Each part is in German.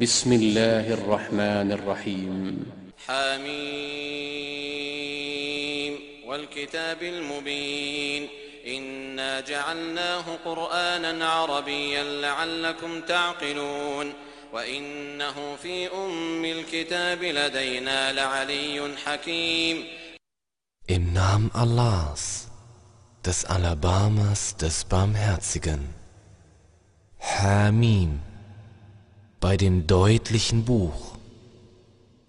بسم الله الرحمن الرحيم. حميم. والكتاب المبين. إنا جعلناه قرآنا عربيا لعلكم تعقلون. وإنه في أم الكتاب لدينا لعلي حكيم. Im Namen Allahs, des Alabamas, des Barmherzigen. Hamim, bei dem deutlichen Buch.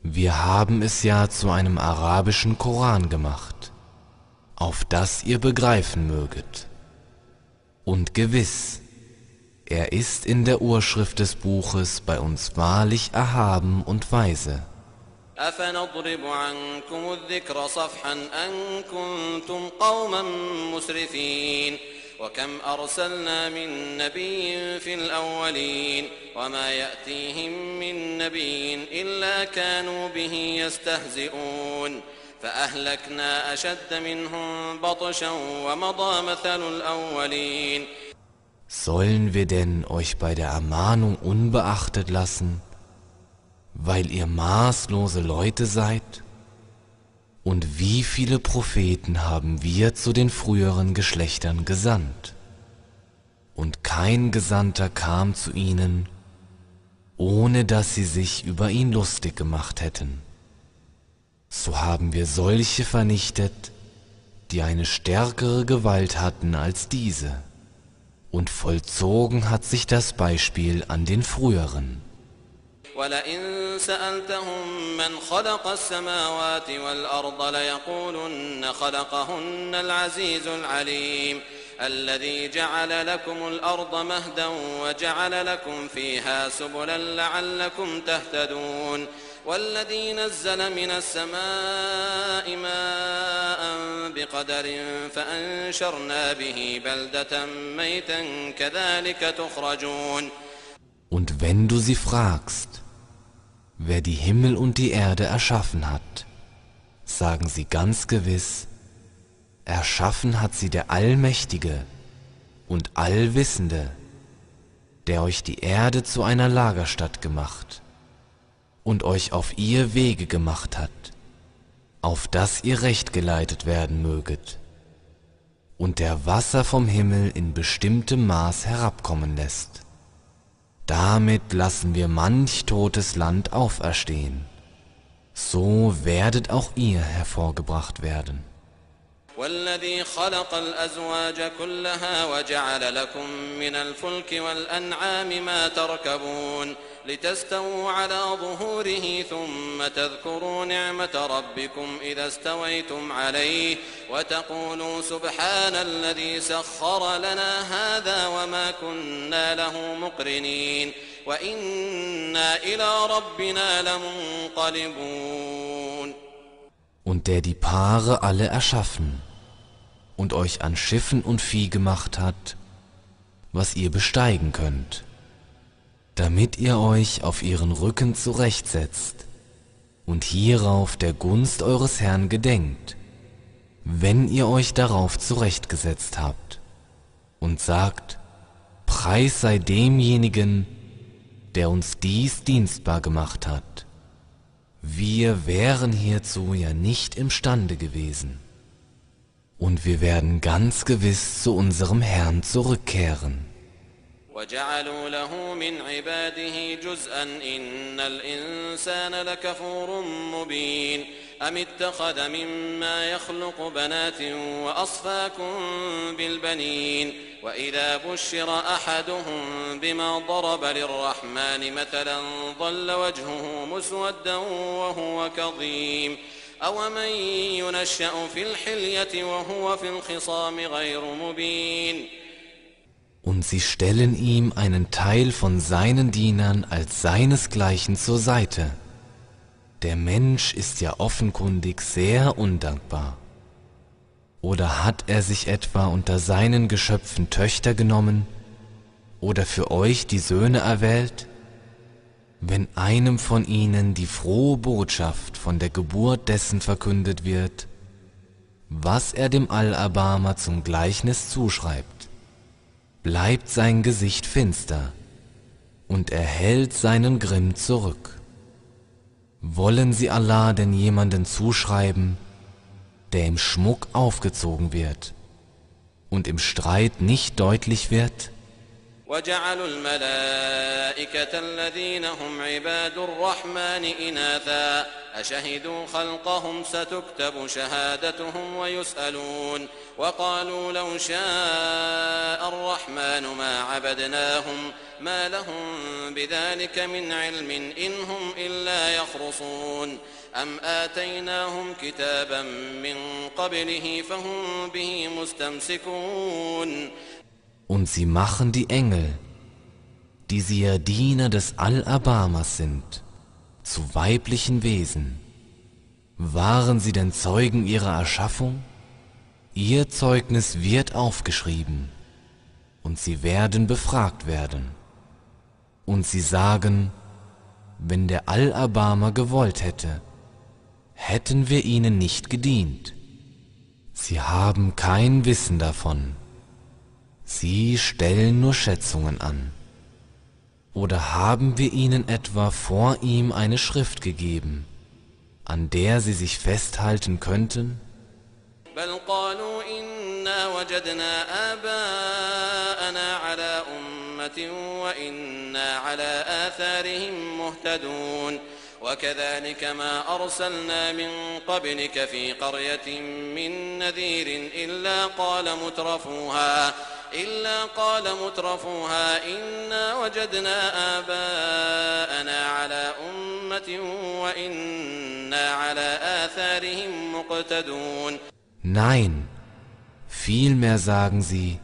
Wir haben es ja zu einem arabischen Koran gemacht, auf das ihr begreifen möget. Und gewiss, er ist in der Urschrift des Buches bei uns wahrlich erhaben und weise. أفنضرب عنكم الذكر صفحا أن كنتم قوما مسرفين وكم أرسلنا من نبي في الأولين وما يأتيهم من نبي إلا كانوا به يستهزئون فأهلكنا أشد منهم بطشا ومضى مثل الأولين Sollen wir denn euch bei der Ermahnung unbeachtet lassen, weil ihr maßlose Leute seid? Und wie viele Propheten haben wir zu den früheren Geschlechtern gesandt? Und kein Gesandter kam zu ihnen, ohne dass sie sich über ihn lustig gemacht hätten. So haben wir solche vernichtet, die eine stärkere Gewalt hatten als diese. Und vollzogen hat sich das Beispiel an den früheren. ولئن سألتهم من خلق السماوات والأرض ليقولن خلقهن العزيز العليم الذي جعل لكم الأرض مهدا وجعل لكم فيها سبلا لعلكم تهتدون والذي نزل من السماء ماء بقدر فأنشرنا به بلدة ميتا كذلك تخرجون Und wenn du sie fragst, wer die Himmel und die Erde erschaffen hat, sagen sie ganz gewiss, erschaffen hat sie der Allmächtige und Allwissende, der euch die Erde zu einer Lagerstatt gemacht und euch auf ihr Wege gemacht hat, auf dass ihr recht geleitet werden möget, und der Wasser vom Himmel in bestimmtem Maß herabkommen lässt. Damit lassen wir manch totes Land auferstehen. So werdet auch ihr hervorgebracht werden. والذي خلق الأزواج كلها وجعل لكم من الفلك والأنعام ما تركبون لتستووا على ظهوره ثم تذكروا نعمة ربكم إذا استويتم عليه وتقولوا سبحان الذي سخر لنا هذا وما كنا له مقرنين وإنا إلى ربنا لمنقلبون. Und der die Paare alle erschaffen. Und euch an Schiffen und Vieh gemacht hat, was ihr besteigen könnt, damit ihr euch auf ihren Rücken zurechtsetzt und hierauf der Gunst eures Herrn gedenkt, wenn ihr euch darauf zurechtgesetzt habt, und sagt, Preis sei demjenigen, der uns dies dienstbar gemacht hat. Wir wären hierzu ja nicht imstande gewesen. Und wir werden ganz gewiss zu unserem Herrn zurückkehren. وجعلوا له من عباده جزءا إن الإنسان لكفور مبين أم اتخذ مما يخلق بنات وأصفاكم بالبنين وإذا بشر أحدهم بما ضرب للرحمن مثلا ظل وجهه مسودا وهو كظيم أومن ينشأ في الحلية وهو في الخصام غير مبين Und sie stellen ihm einen Teil von seinen Dienern als seinesgleichen zur Seite. Der Mensch ist ja offenkundig sehr undankbar. Oder hat er sich etwa unter seinen Geschöpfen Töchter genommen oder für euch die Söhne erwählt? Wenn einem von ihnen die frohe Botschaft von der Geburt dessen verkündet wird, was er dem Allerbarmer zum Gleichnis zuschreibt, bleibt sein Gesicht finster, und er hält seinen Grimm zurück. Wollen Sie Allah denn jemanden zuschreiben, der im Schmuck aufgezogen wird und im Streit nicht deutlich wird? وجعلوا الملائكة الذين هم عباد الرحمن إناثا. أشهدوا خلقهم ستكتب شهادتهم ويسألون. وقالوا لو شاء الرحمن ما عبدناهم ما لهم بذلك من علم إن هم إلا يخرصون. أم آتيناهم كتابا من قبله فهم به مستمسكون. Und sie machen die Engel, die sie ja Diener des Al-Abamas sind, zu weiblichen Wesen. Waren sie denn Zeugen ihrer Erschaffung? Ihr Zeugnis wird aufgeschrieben und sie werden befragt werden. Und sie sagen, wenn der Al-Abama gewollt hätte, hätten wir ihnen nicht gedient. Sie haben kein Wissen davon. Sie stellen nur Schätzungen an. Oder haben wir ihnen etwa vor ihm eine Schrift gegeben, an der sie sich festhalten könnten? بل قالوا إنا وجدنا آباءنا على أمة وإنا على آثارهم مهتدون وكذلك ما أرسلنا من قبلك في قرية من نذير إلا قال مترفوها إلا قال مترفوها إنا وجدنا آباءنا على أمة وإنا على آثارهم مقتدون Nein, vielmehr sagen sie,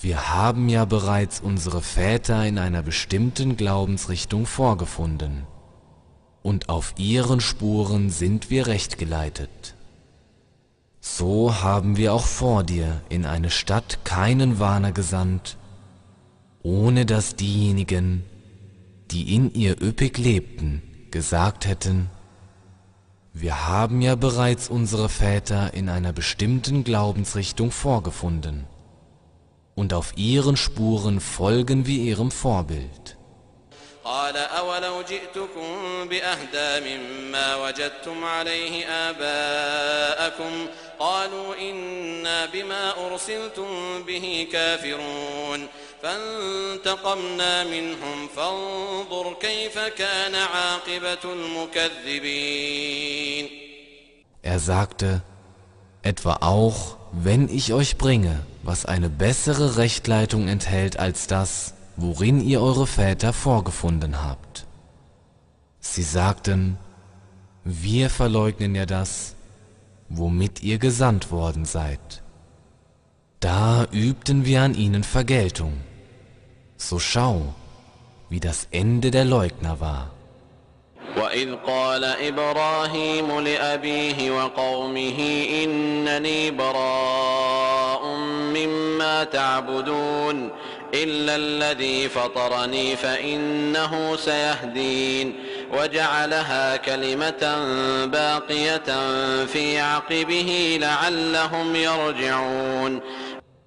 wir haben ja bereits unsere Väter in einer bestimmten Glaubensrichtung vorgefunden, und auf ihren Spuren sind wir recht geleitet. So haben wir auch vor dir in eine Stadt keinen Warner gesandt, ohne dass diejenigen, die in ihr üppig lebten, gesagt hätten, wir haben ja bereits unsere Väter in einer bestimmten Glaubensrichtung vorgefunden, und auf ihren Spuren folgen wir ihrem Vorbild. قال أولو جئتكم بأهدى مما وجدتم عليه آباءكم قالوا إنا بما أرسلتم به كافرون فانتقمنا منهم فانظر كيف كان عاقبة المكذبين Er sagte, etwa auch, wenn ich euch bringe, was eine bessere Rechtleitung enthält als das, worin ihr eure Väter vorgefunden habt. Sie sagten, wir verleugnen ja das, womit ihr gesandt worden seid. Da übten wir an ihnen Vergeltung. So schau, wie das Ende der Leugner war. وإذ قال إبراهيم لأبيه وقومه إنني براء مما تعبدون إلا الذي فطرني فإنه سيهدين وجعلها كلمة باقية في عقبه لعلهم يرجعون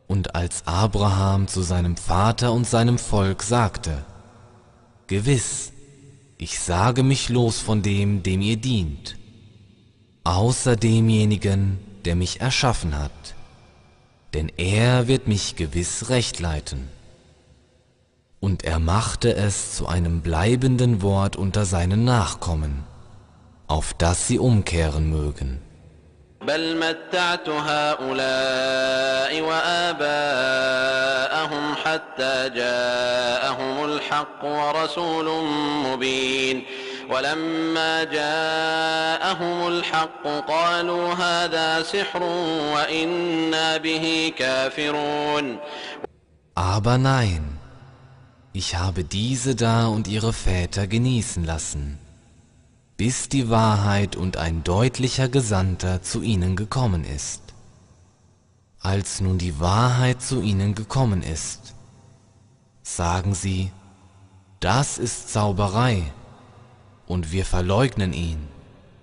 Und als Abraham zu seinem Vater und seinem Volk sagte, Gewiss, ich sage mich los von dem, dem ihr dient, außer demjenigen, der mich erschaffen hat, denn er wird mich gewiss recht leiten. Und er machte es zu einem bleibenden Wort unter seinen Nachkommen, auf das sie umkehren mögen. بل متعت هؤلاء وآباءهم حتى جاءهم الحق ورسول مبين ولما جاءهم الحق قالوا هذا سحر وإنا به كافرون Aber nein, ich habe diese da und ihre Väter genießen lassen, bis die Wahrheit und ein deutlicher Gesandter zu ihnen gekommen ist. Als nun die Wahrheit zu ihnen gekommen ist, sagen sie, das ist Zauberei, und wir verleugnen ihn.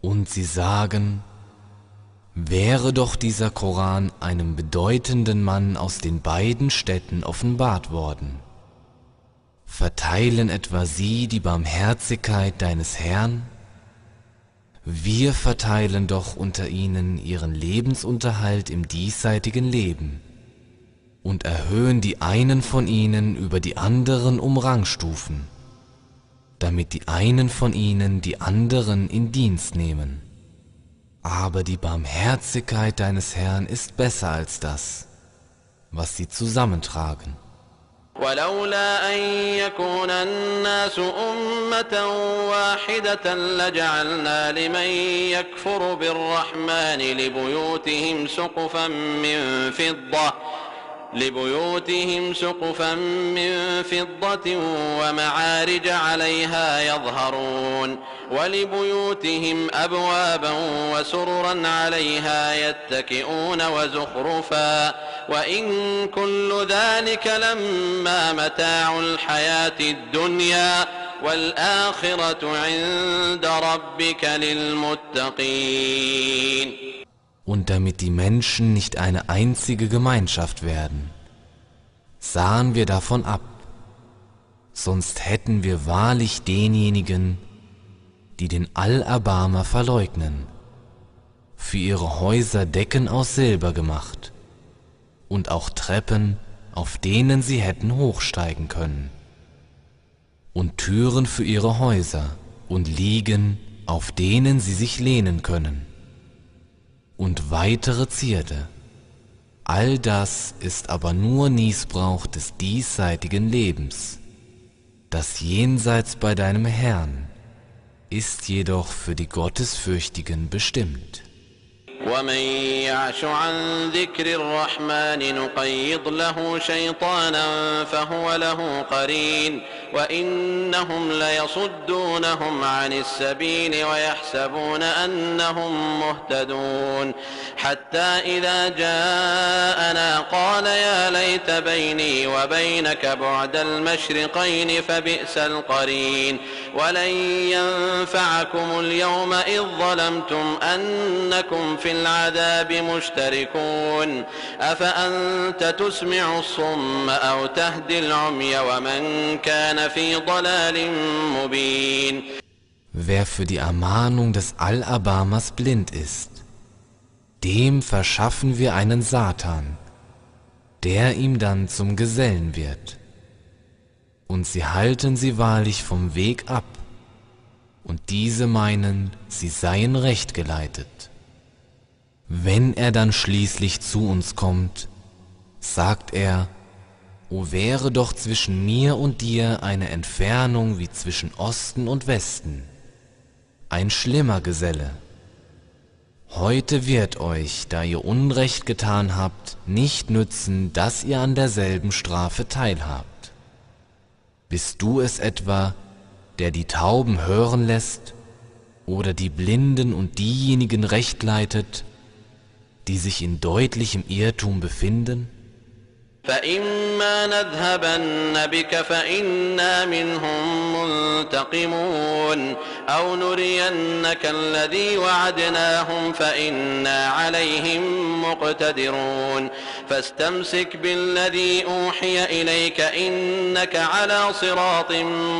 Und sie sagen, wäre doch dieser Koran einem bedeutenden Mann aus den beiden Städten offenbart worden. Verteilen etwa sie die Barmherzigkeit deines Herrn? Wir verteilen doch unter ihnen ihren Lebensunterhalt im diesseitigen Leben und erhöhen die einen von ihnen über die anderen um Rangstufen, damit die einen von ihnen die anderen in Dienst nehmen. Aber die Barmherzigkeit deines Herrn ist besser als das, was sie zusammentragen. ولولا أن يكون الناس أمة واحدة لجعلنا لمن يكفر بالرحمن لبيوتهم سقفا من فضة لبيوتهم سقفا من فضة ومعارج عليها يظهرون ولبيوتهم أبوابا وسررا عليها يتكئون وزخرفا وإن كل ذلك لما متاع الحياة الدنيا والآخرة عند ربك للمتقين und damit die Menschen nicht eine einzige Gemeinschaft werden, sahen wir davon ab, sonst hätten wir wahrlich denjenigen, die den Allerbarmer verleugnen, für ihre Häuser Decken aus Silber gemacht und auch Treppen, auf denen sie hätten hochsteigen können, und Türen für ihre Häuser und Liegen, auf denen sie sich lehnen können und weitere Zierde. All das ist aber nur Niesbrauch des diesseitigen Lebens. Das Jenseits bei deinem Herrn ist jedoch für die Gottesfürchtigen bestimmt. ومن يعش عن ذكر الرحمن نقيض له شيطانا فهو له قرين وإنهم ليصدونهم عن السبيل ويحسبون أنهم مهتدون حتى إذا جاءنا قال يا ليت بيني وبينك بعد المشرقين فبئس القرين ولن ينفعكم اليوم إذ ظلمتم أنكم في العذاب مشتركون أفأنت تسمع الصم أو تهدي العمي ومن كان في ضلال مبين Wer für die Ermahnung des Allerbarmers blind ist, dem verschaffen wir einen Satan, der ihm dann zum Gesellen wird. Und sie halten sie wahrlich vom Weg ab, und diese meinen, sie seien recht geleitet. Wenn er dann schließlich zu uns kommt, sagt er, O wäre doch zwischen mir und dir eine Entfernung wie zwischen Osten und Westen, ein schlimmer Geselle. Heute wird euch, da ihr Unrecht getan habt, nicht nützen, dass ihr an derselben Strafe teilhabt. Bist du es etwa, der die Tauben hören lässt oder die Blinden und diejenigen recht leitet, die sich in deutlichem Irrtum befinden? فإما نذهبن بك فإنا منهم منتقمون أو نرينك الذي وعدناهم فإنا عليهم مقتدرون فاستمسك بالذي أوحي إليك إنك على صراط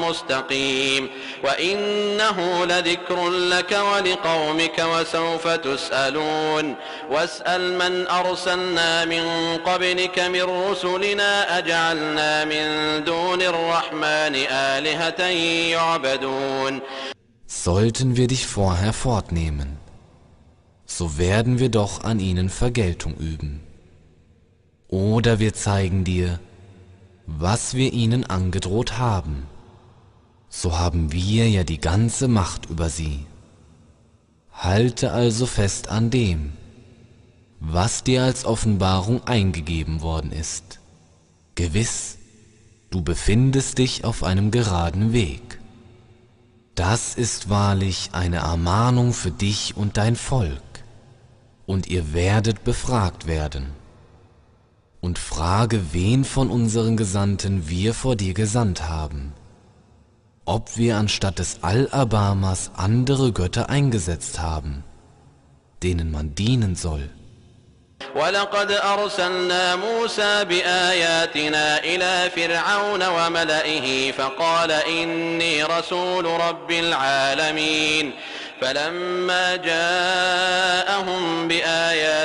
مستقيم وإنه لذكر لك ولقومك وسوف تسألون واسأل من أرسلنا من قبلك من رسلنا أجعلنا من دون الرحمن آلهة يعبدون Sollten wir dich vorher fortnehmen, so werden wir doch an ihnen Vergeltung üben. Oder wir zeigen dir, was wir ihnen angedroht haben. so haben wir ja die ganze Macht über sie. Halte also fest an dem, was dir als Offenbarung eingegeben worden ist. Gewiss, du befindest dich auf einem geraden Weg. Das ist wahrlich eine Ermahnung für dich und dein Volk, und ihr werdet befragt werden Und frage, wen von unseren Gesandten wir vor dir gesandt haben ob wir anstatt des Al-Abamas andere Götter eingesetzt haben, denen man dienen soll. ولقد أرسلنا موسى بآياتنا إلى فرعون وملئه فقال إني رسول رب العالمين فلما جاءهم بآياتنا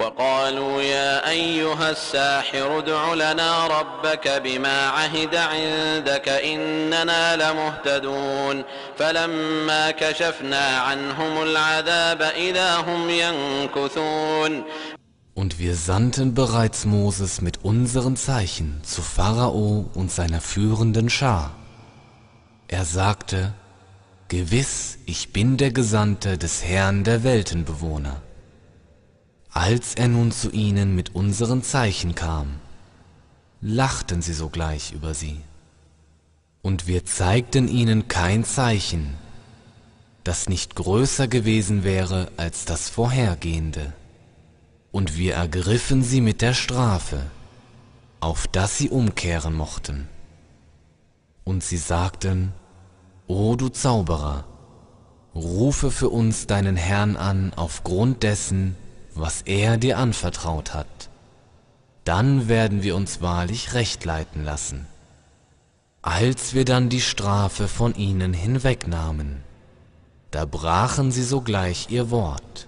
وقالوا يا أيها الساحر ادع لنا ربك بما عهد عندك إننا لمهتدون فلما كشفنا عنهم العذاب إذا هم ينكثون Und wir sandten bereits Moses mit unseren Zeichen zu Pharao und seiner führenden Schar. Er sagte, Gewiss, ich bin der Gesandte des Herrn der Weltenbewohner. Als er nun zu ihnen mit unseren Zeichen kam, lachten sie sogleich über sie. Und wir zeigten ihnen kein Zeichen, das nicht größer gewesen wäre als das vorhergehende. Und wir ergriffen sie mit der Strafe, auf dass sie umkehren mochten. Und sie sagten, O du Zauberer, rufe für uns deinen Herrn an aufgrund dessen, was er dir anvertraut hat, dann werden wir uns wahrlich recht leiten lassen. Als wir dann die Strafe von ihnen hinwegnahmen, da brachen sie sogleich ihr Wort.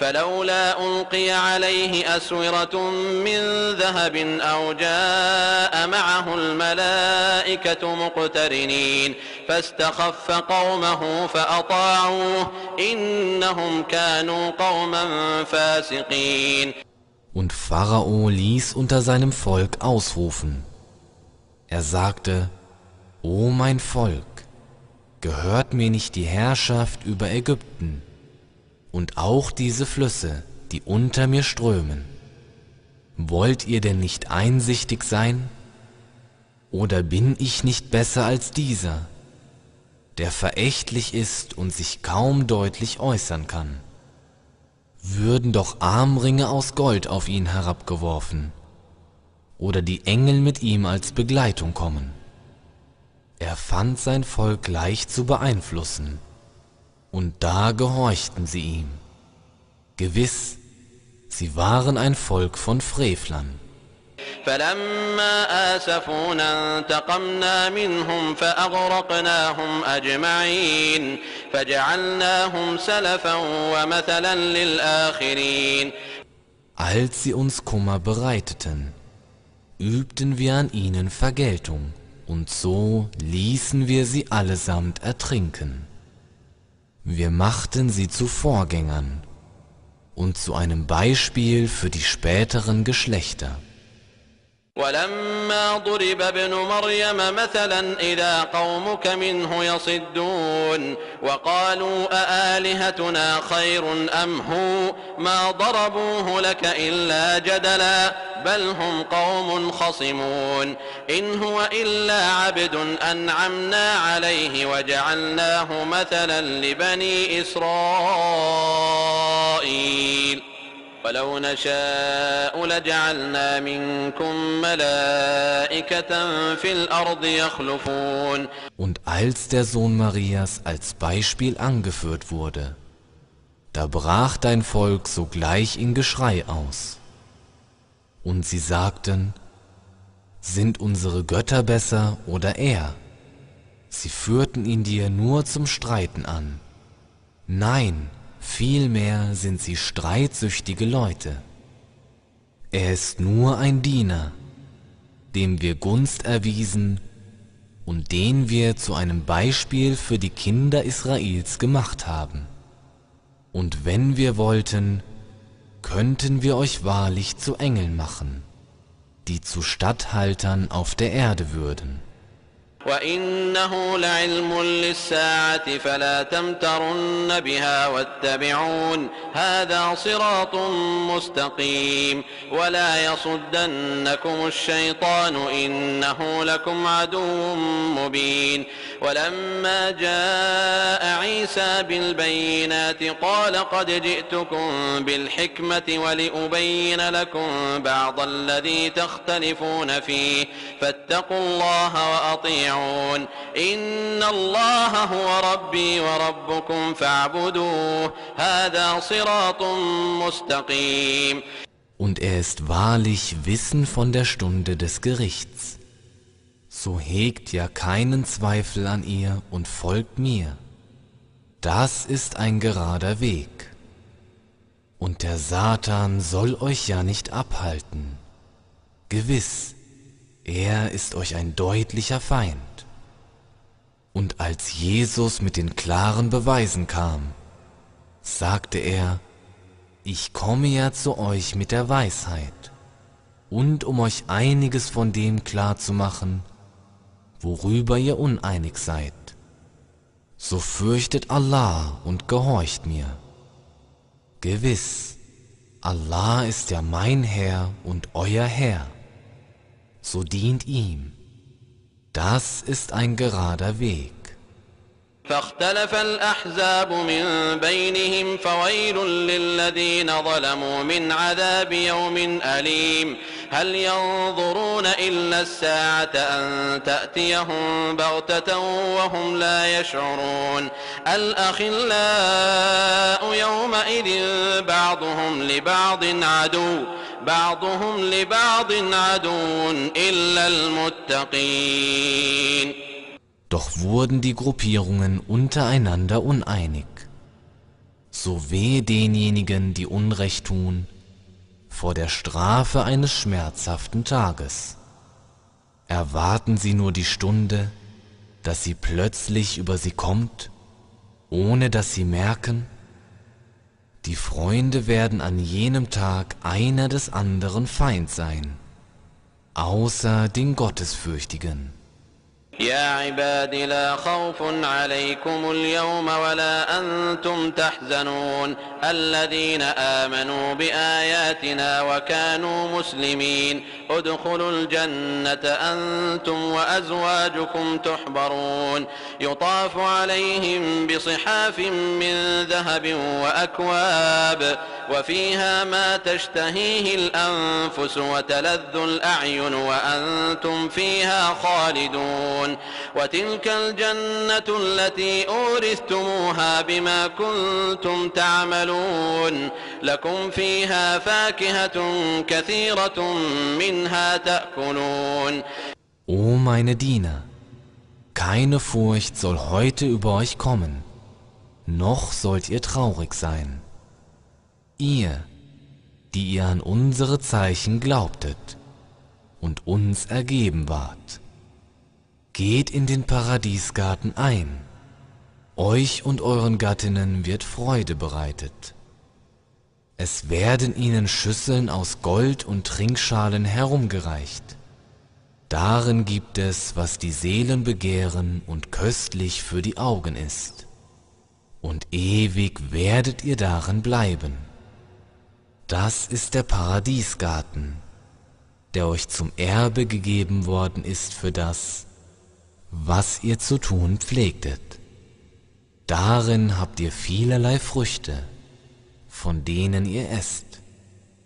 فلولا ألقي عليه أسورة من ذهب أو جاء معه الملائكة مقترنين فاستخف قومه فأطاعوه إنهم كانوا قوما فاسقين Und Pharao ließ unter seinem Volk ausrufen. Er sagte, O mein Volk, gehört mir nicht die Herrschaft über Ägypten Und auch diese Flüsse, die unter mir strömen? Wollt ihr denn nicht einsichtig sein? Oder bin ich nicht besser als dieser, der verächtlich ist und sich kaum deutlich äußern kann? würden doch Armringe aus Gold auf ihn herabgeworfen, oder die Engel mit ihm als Begleitung kommen. Er fand sein Volk leicht zu beeinflussen, und da gehorchten sie ihm. Gewiss, sie waren ein Volk von Frevlern. فلما آسفونا انتقمنا منهم فأغرقناهم أجمعين فجعلناهم سلفا ومثلا للآخرين Als sie uns Kummer bereiteten, übten wir an ihnen Vergeltung, und so ließen wir sie allesamt ertrinken. Wir machten sie zu Vorgängern und zu einem Beispiel für die späteren Geschlechter. ولما ضرب ابن مريم مثلا إذا قومك منه يصدون وقالوا أآلهتنا خير أم هو؟ ما ضربوه لك إلا جدلا بل هم قوم خصمون. إن هو إلا عبد أنعمنا عليه وجعلناه مثلا لبني إسرائيل. ولو نشاء لجعلنا منكم ملائكة في الأرض يخلفون Und als der Sohn Marias als Beispiel angeführt wurde, Da brach dein Volk sogleich in Geschrei aus. Und sie sagten, sind unsere Götter besser oder er? Sie führten ihn dir nur zum Streiten an. Nein, vielmehr sind sie streitsüchtige Leute. Er ist nur ein Diener, dem wir Gunst erwiesen und den wir zu einem Beispiel für die Kinder Israels gemacht haben. Und wenn wir wollten, könnten wir euch wahrlich zu Engeln machen, die zu Statthaltern auf der Erde würden. وإنه لعلم للساعة فلا تمترن بها واتبعون هذا صراط مستقيم ولا يصدنكم الشيطان إنه لكم عدو مبين ولما جاء عيسى بالبينات قال قد جئتكم بالحكمة ولأبين لكم بعض الذي تختلفون فيه فاتقوا الله وأطيعون إن الله هو ربي وربكم فاعبدوه هذا صراط مستقيم Und er ist wahrlich Wissen von der Stunde des Gerichts. so hegt ja keinen Zweifel an ihr und folgt mir. Das ist ein gerader Weg. Und der Satan soll euch ja nicht abhalten. Gewiss, er ist euch ein deutlicher Feind. Und als Jesus mit den klaren Beweisen kam, sagte er, ich komme ja zu euch mit der Weisheit, und um euch einiges von dem klar zu machen, worüber ihr uneinig seid. So fürchtet Allah und gehorcht mir. Gewiss, Allah ist ja mein Herr und euer Herr. So dient ihm. Das ist ein gerader Weg. فاختلف الأحزاب من بينهم فويل للذين ظلموا من عذاب يوم أليم هل ينظرون إلا الساعة أن تأتيهم بغتة وهم لا يشعرون الأخلاء يومئذ بعضهم لبعض عدو بعضهم لبعض عدو إلا المتقين Doch wurden die Gruppierungen untereinander uneinig. So weh denjenigen, die Unrecht tun, vor der Strafe eines schmerzhaften Tages. Erwarten sie nur die Stunde, dass sie plötzlich über sie kommt, ohne dass sie merken, die Freunde werden an jenem Tag einer des anderen Feind sein, außer den Gottesfürchtigen. يا عباد لا خوف عليكم اليوم ولا أنتم تحزنون. الذين آمنوا بآياتنا وكانوا مسلمين. ادخلوا الجنة أنتم وأزواجكم تحبرون. يطاف عليهم بصحاف من ذهب وأكواب. وفيها ما تشتهيه الأنفس وتلذ الأعين وأنتم فيها خالدون. وتلك الجنة التي أورثتموها بما كنتم تعملون لكم فيها فاكهة كثيرة منها تأكلون O meine Diener, keine Furcht soll heute über euch kommen, noch sollt ihr traurig sein. Ihr, die ihr an unsere Zeichen glaubtet und uns ergeben wart, geht in den Paradiesgarten ein, euch und euren Gattinnen wird Freude bereitet. Es werden ihnen Schüsseln aus Gold und Trinkschalen herumgereicht. Darin gibt es, was die Seelen begehren und köstlich für die Augen ist. Und ewig werdet ihr darin bleiben. Das ist der Paradiesgarten, der euch zum Erbe gegeben worden ist für das, was ihr zu tun pflegtet. Darin habt ihr vielerlei Früchte, von denen ihr esst.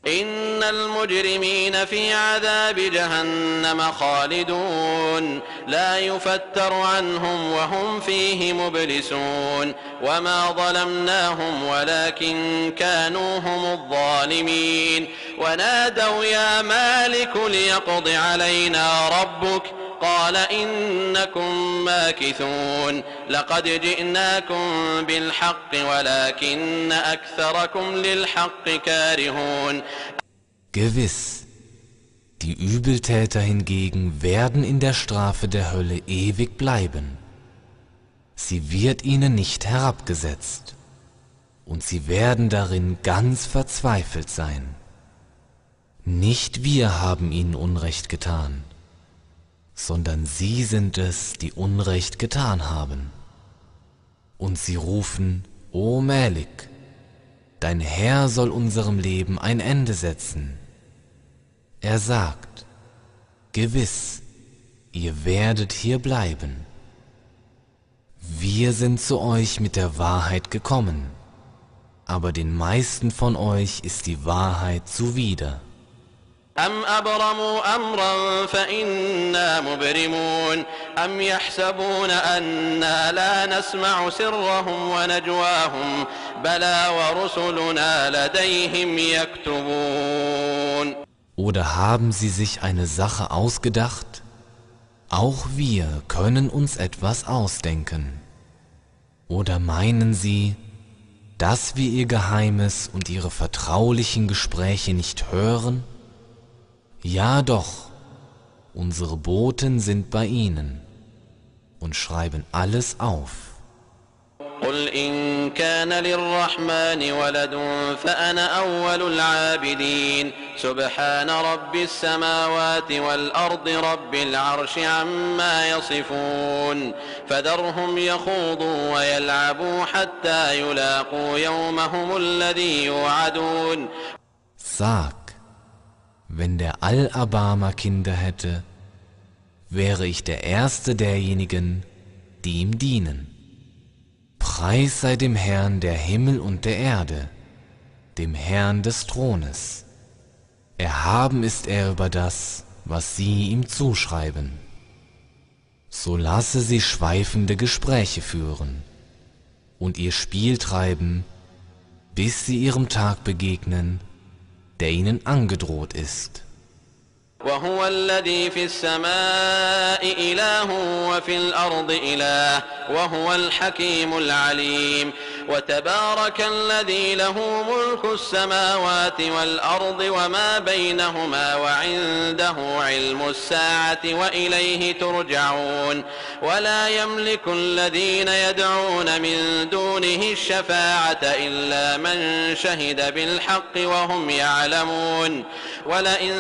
إن المجرمين في عذاب جهنم خالدون لا يفتر عنهم وهم فيه مبلسون وما ظلمناهم ولكن كانوا هم الظالمين ونادوا يا مالك ليقض علينا ربك قال إنكم ماكثون لقد جئناكم بالحق ولكن أكثركم للحق كارهون Gewiss, die Übeltäter hingegen werden in der Strafe der Hölle ewig bleiben. Sie wird ihnen nicht herabgesetzt, und sie werden darin ganz verzweifelt sein. Nicht wir haben ihnen Unrecht getan, sondern sie sind es, die Unrecht getan haben. Und sie rufen, O Malik, dein Herr soll unserem Leben ein Ende setzen. Er sagt, gewiss, ihr werdet hier bleiben. Wir sind zu euch mit der Wahrheit gekommen, aber den meisten von euch ist die Wahrheit zuwider. أم أبرموا أمرا فإنا مبرمون أم يحسبون أنا لا نسمع سرهم ونجواهم بلى ورسلنا لديهم يكتبون Oder haben sie sich eine Sache ausgedacht? Auch wir können uns etwas ausdenken. Oder meinen sie, dass wir ihr Geheimes und ihre vertraulichen Gespräche nicht hören? Ja doch, unsere Boten sind bei ihnen und schreiben alles auf. قل إن كان للرحمن ولد فأنا أول العابدين سبحان رب السماوات والأرض رب العرش عما يصفون فذرهم يخوضوا ويلعبوا حتى يلاقوا يومهم الذي يوعدون Sag, wenn der Allerbarmer Kinder hätte, wäre ich der Erste derjenigen, die ihm dienen. Preis sei dem Herrn der Himmel und der Erde, dem Herrn des Thrones. Erhaben ist er über das, was sie ihm zuschreiben. So lasse sie schweifende Gespräche führen und ihr Spiel treiben, bis sie ihrem Tag begegnen, der ihnen angedroht ist. وهو الذي في السماء إله وفي الأرض إله وهو الحكيم العليم وتبارك الذي له ملك السماوات والأرض وما بينهما وعنده علم الساعة وإليه ترجعون ولا يملك الذين يدعون من دونه الشفاعة إلا من شهد بالحق وهم يعلمون ولئن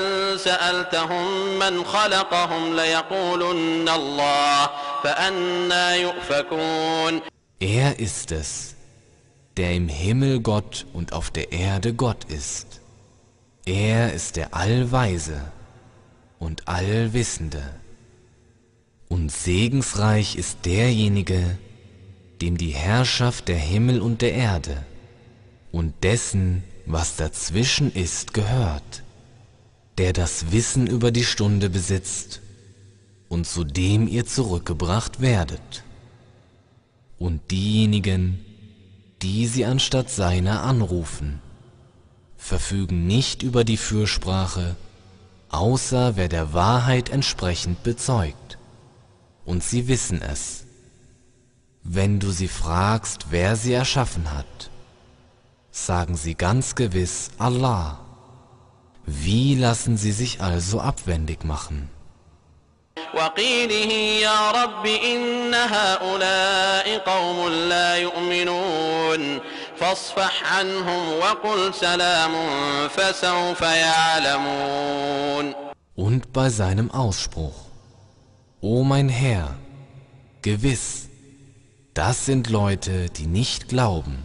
سألتهم من خلقهم ليقولن الله فأنا يؤفكون Er ist es, der im Himmel Gott und auf der Erde Gott ist. Er ist der Allweise und Allwissende. Und segensreich ist derjenige, dem die Herrschaft der Himmel und der Erde und dessen, was dazwischen ist, gehört, der das Wissen über die Stunde besitzt und zu dem ihr zurückgebracht werdet. Und diejenigen, die sie anstatt seiner anrufen, verfügen nicht über die Fürsprache, außer wer der Wahrheit entsprechend bezeugt. Und sie wissen es. Wenn du sie fragst, wer sie erschaffen hat, sagen sie ganz gewiss Allah. Wie lassen sie sich also abwendig machen? Und bei seinem Ausspruch, O mein Herr, gewiss, das sind Leute, die nicht glauben.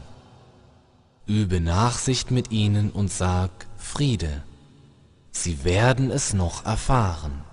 Übe Nachsicht mit ihnen und sag Friede. Sie werden es noch erfahren.